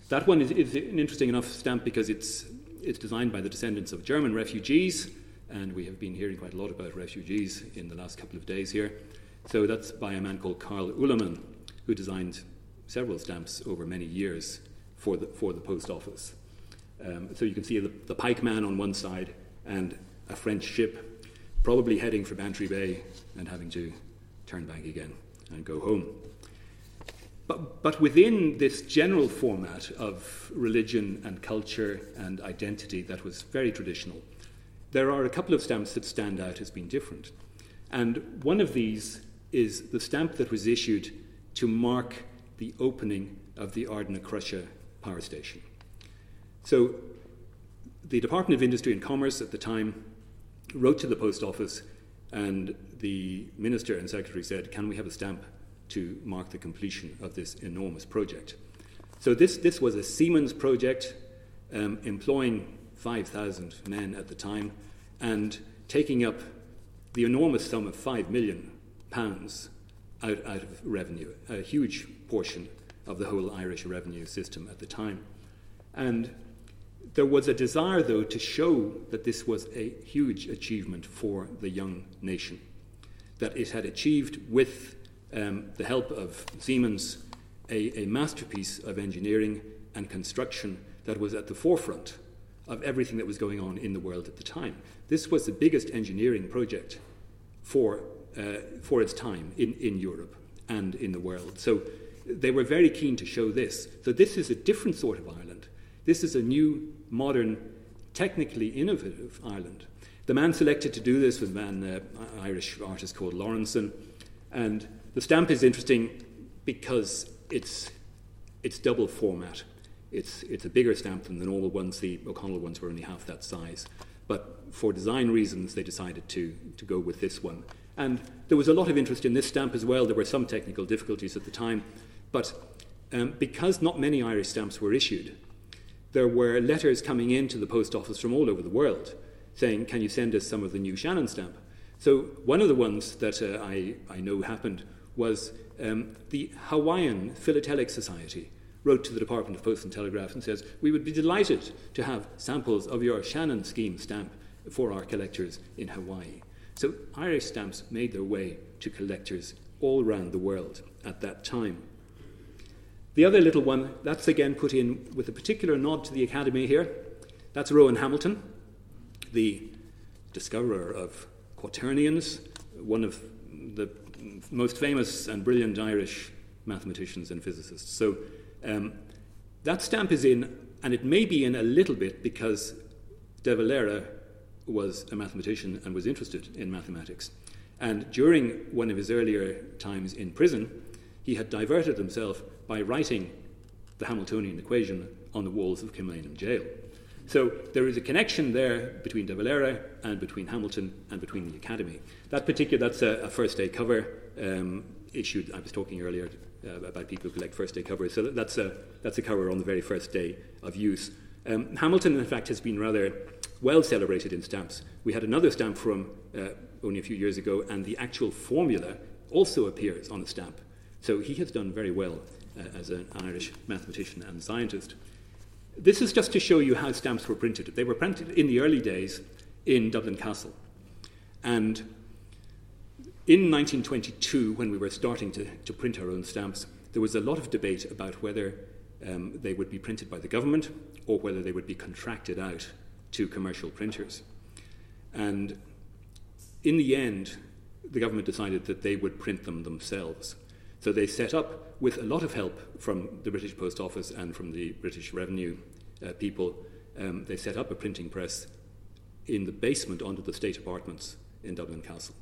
Speaker 2: That one is, is an interesting enough stamp because it's, it's designed by the descendants of German refugees and we have been hearing quite a lot about refugees in the last couple of days here. So that's by a man called Karl Uhlemann, who designed several stamps over many years for the, for the post office. Um, so you can see the, the pikeman on one side and a French ship probably heading for Bantry Bay and having to turn back again and go home. But, but within this general format of religion and culture and identity that was very traditional, there are a couple of stamps that stand out as being different. And one of these is the stamp that was issued to mark the opening of the Ardnacrusha power station. So the Department of Industry and Commerce at the time wrote to the post office, and the minister and secretary said, Can we have a stamp to mark the completion of this enormous project? So this, this was a Siemens project um, employing 5,000 men at the time and taking up the enormous sum of 5 million pounds out, out of revenue, a huge portion of the whole Irish revenue system at the time. And there was a desire, though, to show that this was a huge achievement for the young nation, that it had achieved, with um, the help of Siemens, a, a masterpiece of engineering and construction that was at the forefront of everything that was going on in the world at the time. This was the biggest engineering project for, uh, for its time in, in Europe and in the world. So they were very keen to show this. So this is a different sort of Ireland. This is a new, modern, technically innovative Ireland. The man selected to do this was a man, uh, Irish artist called Lawrenson. And the stamp is interesting because it's, it's double format. It's, it's a bigger stamp than the normal ones. The O'Connell ones were only half that size. But for design reasons, they decided to, to go with this one. And there was a lot of interest in this stamp as well. There were some technical difficulties at the time. But um, because not many Irish stamps were issued, there were letters coming in to the post office from all over the world saying, Can you send us some of the new Shannon stamp? So one of the ones that uh, I, I know happened was um, the Hawaiian Philatelic Society wrote to the Department of Post and Telegraph and says, We would be delighted to have samples of your Shannon scheme stamp for our collectors in Hawaii. So Irish stamps made their way to collectors all around the world at that time. The other little one, that's again put in with a particular nod to the Academy here. That's Rowan Hamilton, the discoverer of quaternions, one of the most famous and brilliant Irish mathematicians and physicists. So um, that stamp is in, and it may be in a little bit because De Valera was a mathematician and was interested in mathematics. And during one of his earlier times in prison, he had diverted himself by writing the Hamiltonian equation on the walls of Kilmainham jail. So there is a connection there between De Valera and between Hamilton and between the Academy. That particular, that's a, a first day cover um, issue. I was talking earlier uh, about people who collect first day covers. So that's a, that's a cover on the very first day of use. Um, Hamilton, in fact, has been rather well celebrated in stamps. We had another stamp from uh, only a few years ago, and the actual formula also appears on the stamp. So he has done very well uh, as an Irish mathematician and scientist. This is just to show you how stamps were printed. They were printed in the early days in Dublin Castle. And in 1922, when we were starting to, to print our own stamps, there was a lot of debate about whether um, they would be printed by the government or whether they would be contracted out to commercial printers. And in the end, the government decided that they would print them themselves. So they set up, with a lot of help from the British Post Office and from the British Revenue uh, people, um, they set up a printing press in the basement under the state apartments in Dublin Castle.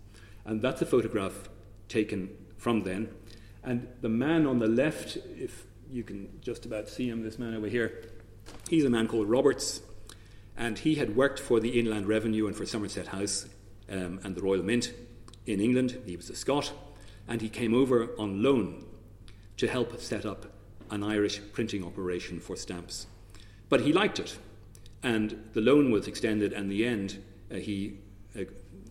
Speaker 2: And that's a photograph taken from then. And the man on the left, if you can just about see him, this man over here, he's a man called Roberts. And he had worked for the Inland Revenue and for Somerset House um, and the Royal Mint in England. He was a Scot. And he came over on loan to help set up an Irish printing operation for stamps. But he liked it. And the loan was extended, and in the end, uh, he uh,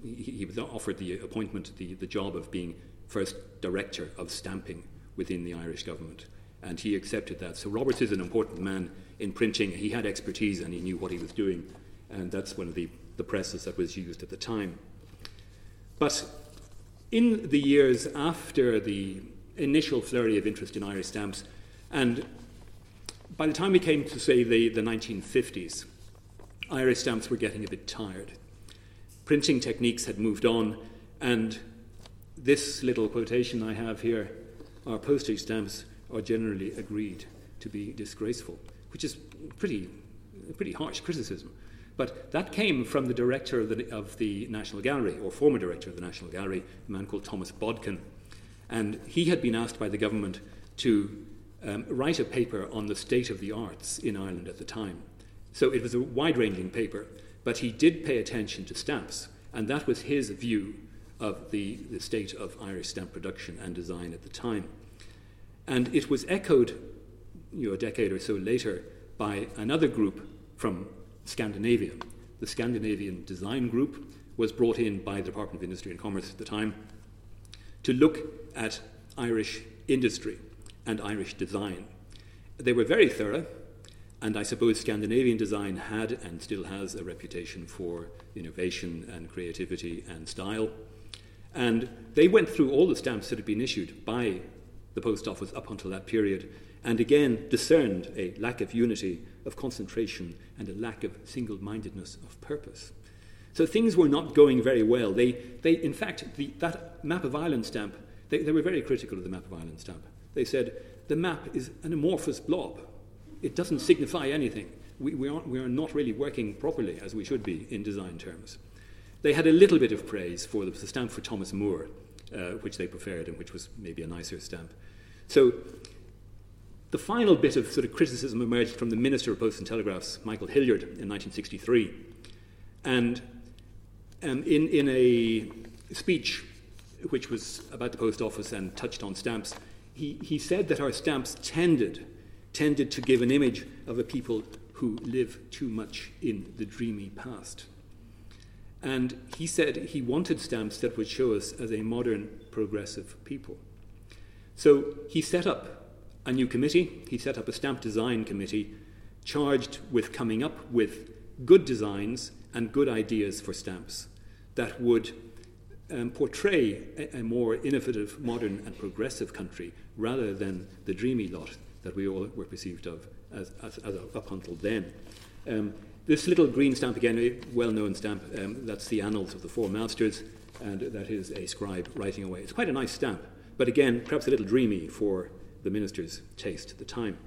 Speaker 2: he, he was offered the appointment, the, the job of being first director of stamping within the Irish government. And he accepted that. So Roberts is an important man in printing. He had expertise and he knew what he was doing. And that's one of the, the presses that was used at the time. But in the years after the initial flurry of interest in Irish stamps, and by the time we came to, say, the, the 1950s, Irish stamps were getting a bit tired printing techniques had moved on, and this little quotation I have here our postage stamps are generally agreed to be disgraceful, which is pretty, pretty harsh criticism. But that came from the director of the, of the National Gallery, or former director of the National Gallery, a man called Thomas Bodkin. And he had been asked by the government to um, write a paper on the state of the arts in Ireland at the time. So it was a wide ranging paper. But he did pay attention to stamps, and that was his view of the, the state of Irish stamp production and design at the time. And it was echoed you know, a decade or so later by another group from Scandinavia. The Scandinavian Design Group was brought in by the Department of Industry and Commerce at the time to look at Irish industry and Irish design. They were very thorough. And I suppose Scandinavian design had and still has a reputation for innovation and creativity and style. And they went through all the stamps that had been issued by the post office up until that period and again discerned a lack of unity, of concentration, and a lack of single mindedness of purpose. So things were not going very well. They, they in fact, the, that map of Ireland stamp, they, they were very critical of the map of Ireland stamp. They said the map is an amorphous blob it doesn't signify anything. We, we, aren't, we are not really working properly as we should be in design terms. They had a little bit of praise for the, the stamp for Thomas Moore, uh, which they preferred and which was maybe a nicer stamp. So the final bit of sort of criticism emerged from the Minister of Posts and Telegraphs, Michael Hilliard, in 1963. And um, in, in a speech which was about the post office and touched on stamps, he, he said that our stamps tended tended to give an image of a people who live too much in the dreamy past. And he said he wanted stamps that would show us as a modern, progressive people. So he set up a new committee, he set up a stamp design committee charged with coming up with good designs and good ideas for stamps that would um, portray a, a, more innovative, modern, and progressive country rather than the dreamy lot that we all were perceived of as, as, as up until then. Um, this little green stamp, again, a well known stamp, um, that's the Annals of the Four Masters, and that is a scribe writing away. It's quite a nice stamp, but again, perhaps a little dreamy for the minister's taste at the time.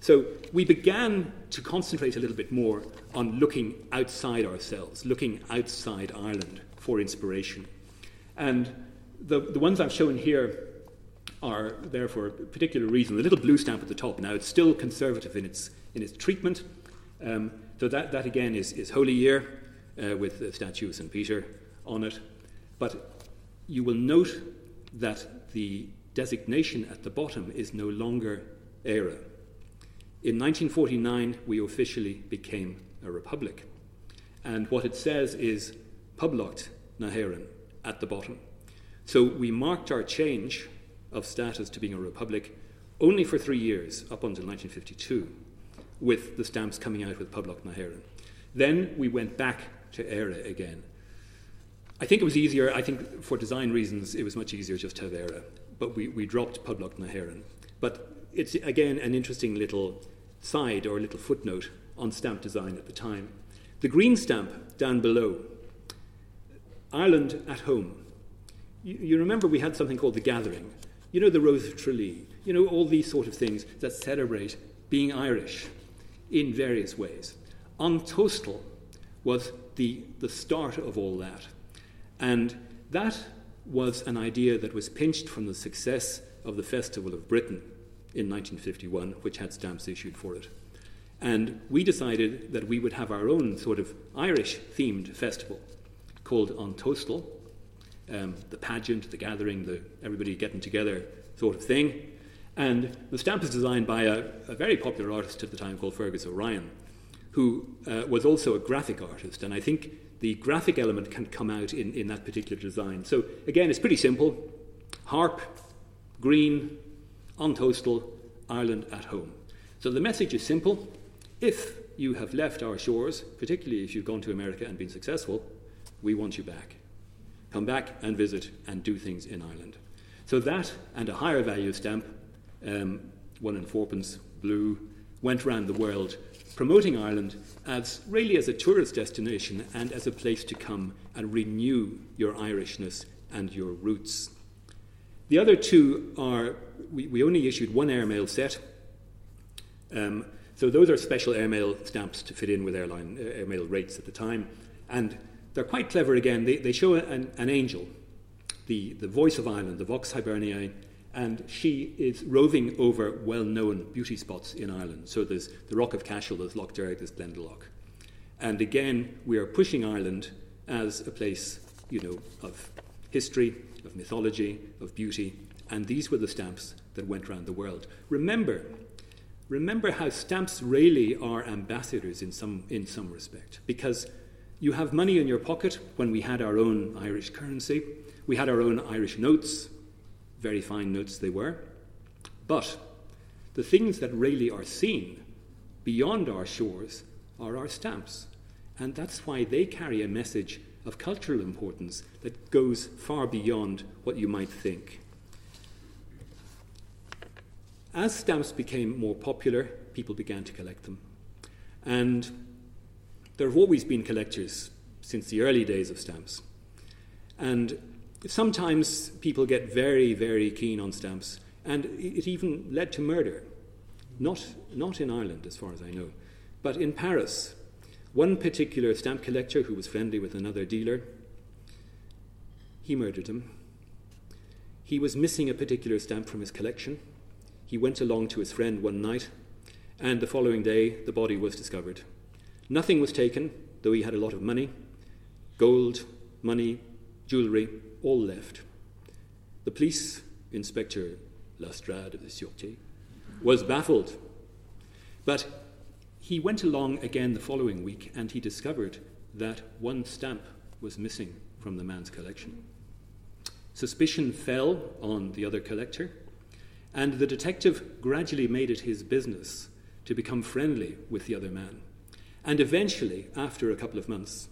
Speaker 2: So we began to concentrate a little bit more on looking outside ourselves, looking outside Ireland for inspiration. And the, the ones I've shown here are there for a particular reason. The little blue stamp at the top now, it's still conservative in its, in its treatment. Um, so that, that again is, is Holy Year uh, with the statue of St. Peter on it. But you will note that the designation at the bottom is no longer Éire. In 1949, we officially became a republic. And what it says is Poblacht na hÉireann at the bottom. So we marked our change of status to being a republic only for three years, up until 1952, with the stamps coming out with Poblacht na hÉireann. Then we went back to Éire again. I think it was easier, I think for design reasons, it was much easier just to have Éire, but we, we dropped Poblacht na hÉireann. But it's again an interesting little side or a little footnote on stamp design at the time. The green stamp down below, Ireland at home. You, you remember we had something called the Gathering. You know, the Rose of Tralee. You know, all these sort of things that celebrate being Irish in various ways. An Tóstal was the, the start of all that. And that was an idea that was pinched from the success of the Festival of Britain in 1951, which had stamps issued for it. And we decided that we would have our own sort of Irish themed festival called An Tóstal, um, the pageant, the gathering, the everybody getting together sort of thing. And the stamp is designed by a, a very popular artist at the time called Fergus O'Ryan, who uh, was also a graphic artist. And I think the graphic element can come out in, in that particular design. So again, it's pretty simple harp, green, Tóstal, Ireland at home. So the message is simple. If you have left our shores, particularly if you've gone to America and been successful, we want you back. Come back and visit and do things in Ireland. So that and a higher value stamp, um, one and fourpence blue, went around the world promoting Ireland as really as a tourist destination and as a place to come and renew your Irishness and your roots. The other two are we, we only issued one airmail set. Um, so those are special airmail stamps to fit in with airline uh, airmail rates at the time. And they're quite clever again. They, they show an, an angel, the, the voice of Ireland, the Vox Hiberniae, and she is roving over well known beauty spots in Ireland. So there's the Rock of Cashel, there's Lough Derg, there's Glendalough. And again, we are pushing Ireland as a place, you know, of history, of mythology, of beauty, and these were the stamps that went around the world. Remember, remember how stamps really are ambassadors in some, in some respect, because you have money in your pocket when we had our own Irish currency. We had our own Irish notes, very fine notes they were. But the things that really are seen beyond our shores are our stamps. And that's why they carry a message of cultural importance that goes far beyond what you might think. As stamps became more popular, people began to collect them. And there have always been collectors since the early days of stamps. And sometimes people get very, very keen on stamps, and it even led to murder. Not, not in Ireland, as far as I know, but in Paris. One particular stamp collector who was friendly with another dealer, he murdered him. He was missing a particular stamp from his collection. He went along to his friend one night, and the following day the body was discovered. Nothing was taken, though he had a lot of money. Gold, money, jewellery, all left. The police inspector Lestrade of the Sûreté was baffled. But he went along again the following week and he discovered that one stamp was missing from the man's collection. Suspicion fell on the other collector, and the detective gradually made it his business to become friendly with the other man. And eventually, after a couple of months,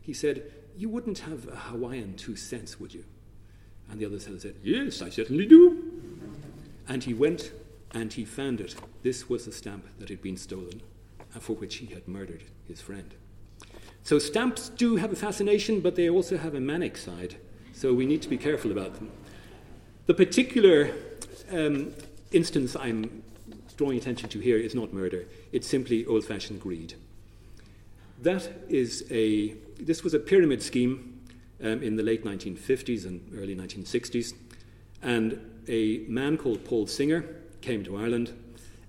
Speaker 2: he said, You wouldn't have a Hawaiian two cents, would you? And the other seller said, Yes, I certainly do. And he went and he found it. This was the stamp that had been stolen and for which he had murdered his friend. So stamps do have a fascination, but they also have a manic side. So we need to be careful about them. The particular um, instance I'm drawing attention to here is not murder, it's simply old fashioned greed. That is a, this was a pyramid scheme um, in the late 1950s and early 1960s, and a man called Paul Singer came to Ireland,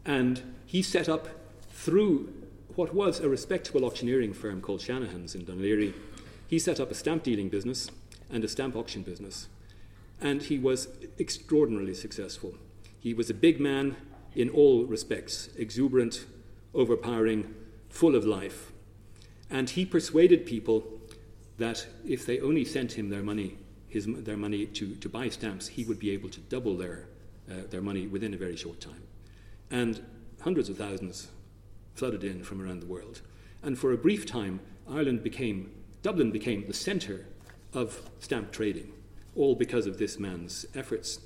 Speaker 2: and he set up through what was a respectable auctioneering firm called Shanahan's in Laoghaire. He set up a stamp dealing business and a stamp auction business, and he was extraordinarily successful. He was a big man in all respects, exuberant, overpowering, full of life. And he persuaded people that if they only sent him their money, his, their money to, to buy stamps, he would be able to double their, uh, their money within a very short time. And hundreds of thousands flooded in from around the world. And for a brief time, Ireland became, Dublin became the centre of stamp trading, all because of this man's efforts.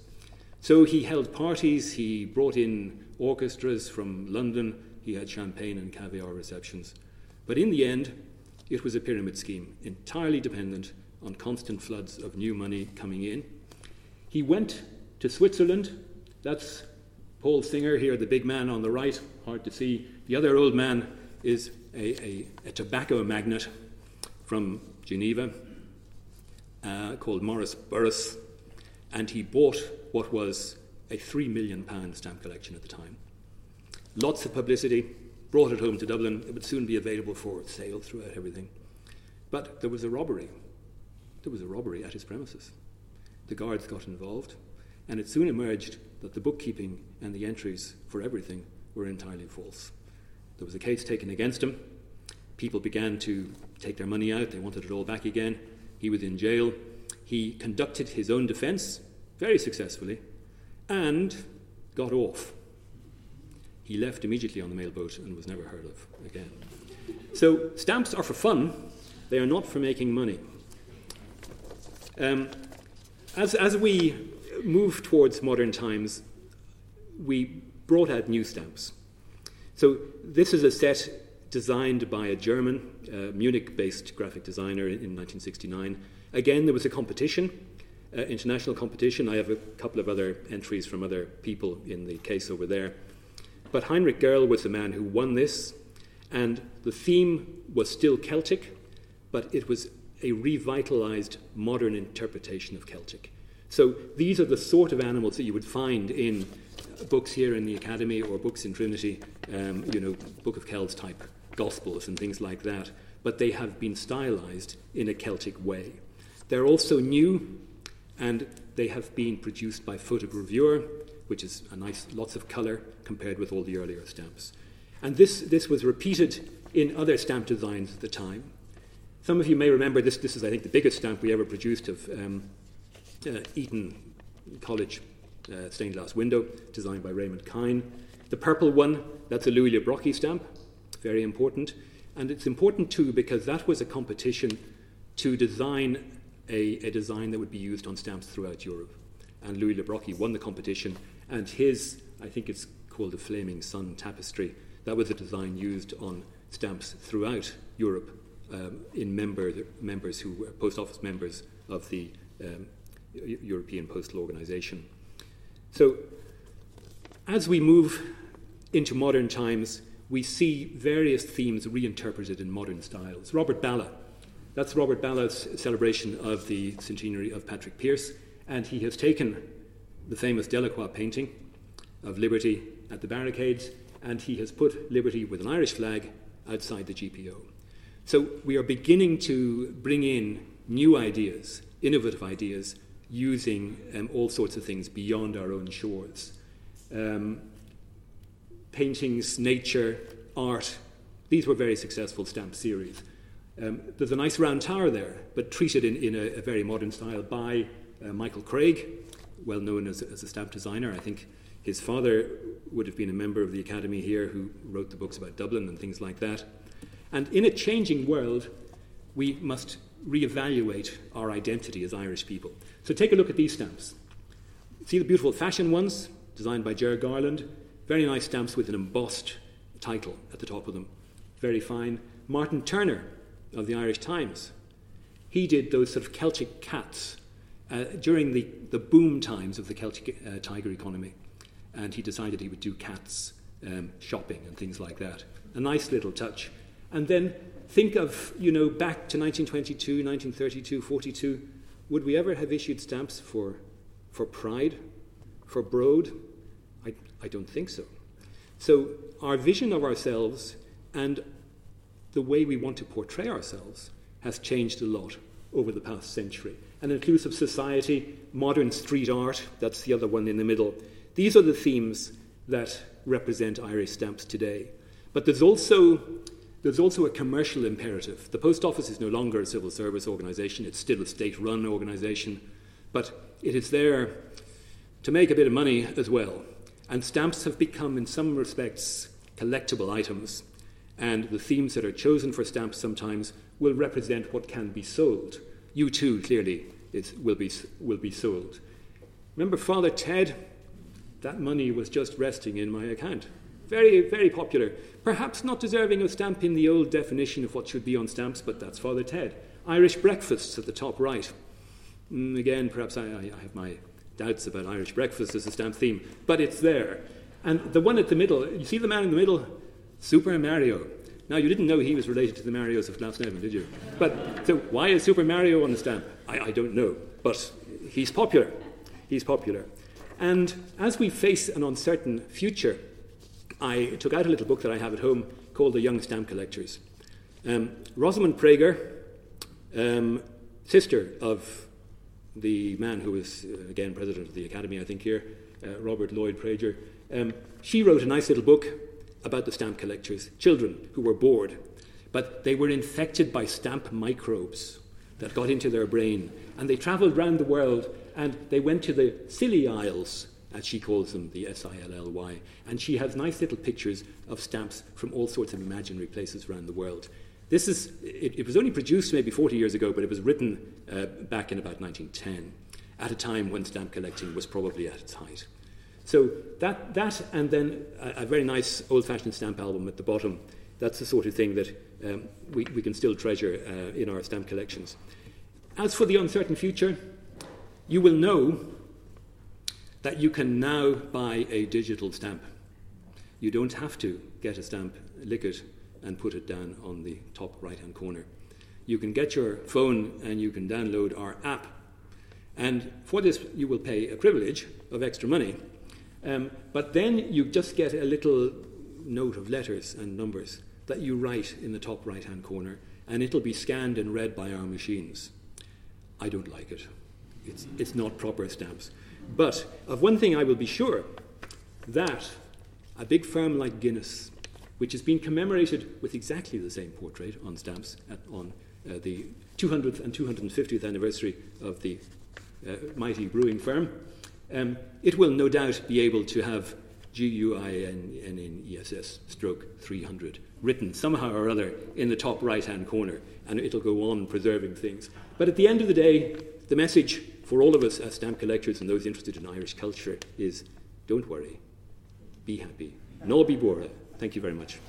Speaker 2: So he held parties, he brought in orchestras from London, he had champagne and caviar receptions. But in the end, it was a pyramid scheme, entirely dependent on constant floods of new money coming in. He went to Switzerland. That's Paul Singer here, the big man on the right, hard to see. The other old man is a, a, a tobacco magnate from Geneva uh, called Maurice Burrus, and he bought what was a three million pound stamp collection at the time. Lots of publicity, brought it home to Dublin. It would soon be available for sale throughout everything. But there was a robbery. There was a robbery at his premises. The guards got involved, and it soon emerged that the bookkeeping and the entries for everything were entirely false. There was a case taken against him. People began to take their money out, they wanted it all back again. He was in jail. He conducted his own defense very successfully and got off. He left immediately on the mailboat and was never heard of again. So, stamps are for fun, they are not for making money. Um, as, as we move towards modern times, we brought out new stamps. So, this is a set designed by a German, uh, Munich based graphic designer in, in 1969. Again, there was a competition uh, international competition. I have a couple of other entries from other people in the case over there. But Heinrich Gerl was the man who won this, and the theme was still Celtic, but it was a revitalized modern interpretation of Celtic. So these are the sort of animals that you would find in books here in the Academy or books in Trinity, um, you know, Book of Kells type Gospels and things like that, but they have been stylized in a Celtic way. They're also new and they have been produced by photogravure, which is a nice, lots of colour compared with all the earlier stamps. And this, this was repeated in other stamp designs at the time. Some of you may remember this, this is, I think, the biggest stamp we ever produced of um, uh, Eton College uh, stained glass window, designed by Raymond Kyne. The purple one, that's a Louis Le Brocquy stamp, very important. And it's important too because that was a competition to design a, a design that would be used on stamps throughout Europe. And Louis Le Brocquy won the competition, and his, I think it's called the Flaming Sun tapestry, that was a design used on stamps throughout Europe um, in member, members who were post office members of the um, European Postal Organization. So, as we move into modern times, we see various themes reinterpreted in modern styles. Robert Ballagh that's Robert Ballagh's celebration of the centenary of Patrick Pearse, and he has taken the famous Delacroix painting of Liberty at the barricades, and he has put Liberty with an Irish flag outside the GPO. So we are beginning to bring in new ideas, innovative ideas, using um, all sorts of things beyond our own shores. Um, paintings, nature, art, these were very successful stamp series. Um, there's a nice round tower there, but treated in, in a, a very modern style by uh, Michael Craig, well known as, as, a stamp designer. I think his father would have been a member of the Academy here who wrote the books about Dublin and things like that. And in a changing world, we must reevaluate our identity as Irish people. So take a look at these stamps. See the beautiful fashion ones designed by Ger Garland? Very nice stamps with an embossed title at the top of them. Very fine. Martin Turner of the Irish Times. He did those sort of Celtic cats uh, during the, the boom times of the Celtic uh, tiger economy. And he decided he would do cats um, shopping and things like that. A nice little touch. And then think of, you know, back to 1922, 1932, 42. Would we ever have issued stamps for, for pride, for broad? I, I don't think so. So our vision of ourselves and the way we want to portray ourselves has changed a lot over the past century. An inclusive society, modern street art, that's the other one in the middle. These are the themes that represent Irish stamps today. But there's also, there's also a commercial imperative. The post office is no longer a civil service organisation, it's still a state run organisation, but it is there to make a bit of money as well. And stamps have become, in some respects, collectible items. And the themes that are chosen for stamps sometimes will represent what can be sold. U2, clearly, is, will, be, will be sold. Remember Father Ted? That money was just resting in my account. Very, very popular. Perhaps not deserving of stamp in the old definition of what should be on stamps, but that's Father Ted. Irish breakfasts at the top right. Mm, again, perhaps I, I, have my doubts about Irish breakfast as a stamp theme, but it's there. And the one at the middle, you see the man in the middle? Super Mario. Now, you didn't know he was related to the Marios of Glasnevin, did you? But so why is Super Mario on the stamp? I, I don't know, but he's popular. He's popular. And as we face an uncertain future, I took out a little book that I have at home called The Young Stamp Collectors. Um, Rosamund Praeger, um, sister of the man who was, uh, again, president of the Academy, I think, here, uh, Robert Lloyd Praeger, um, she wrote a nice little book about the stamp collectors, children who were bored, but they were infected by stamp microbes that got into their brain, and they travelled around the world and they went to the Scilly Isles, as she calls them, the S I L L Y, and she has nice little pictures of stamps from all sorts of imaginary places around the world. This is, it, it was only produced maybe 40 years ago, but it was written uh, back in about 1910, at a time when stamp collecting was probably at its height. So that, that and then a, a very nice old fashioned stamp album at the bottom, that's the sort of thing that um, we, we can still treasure uh, in our stamp collections. As for the uncertain future, you will know that you can now buy a digital stamp. You don't have to get a stamp, lick it, and put it down on the top right hand corner. You can get your phone and you can download our app. And for this, you will pay a privilege of extra money. Um, but then you just get a little note of letters and numbers that you write in the top right hand corner, and it'll be scanned and read by our machines. I don't like it. It's, it's not proper stamps. But of one thing I will be sure that a big firm like Guinness, which has been commemorated with exactly the same portrait on stamps at, on uh, the 200th and 250th anniversary of the uh, mighty brewing firm, um, it will no doubt be able to have G U I N N N E S S stroke 300 written somehow or other in the top right hand corner, and it'll go on preserving things. But at the end of the day, the message for all of us as stamp collectors and those interested in Irish culture is don't worry, be happy. No be bora. Thank you very much.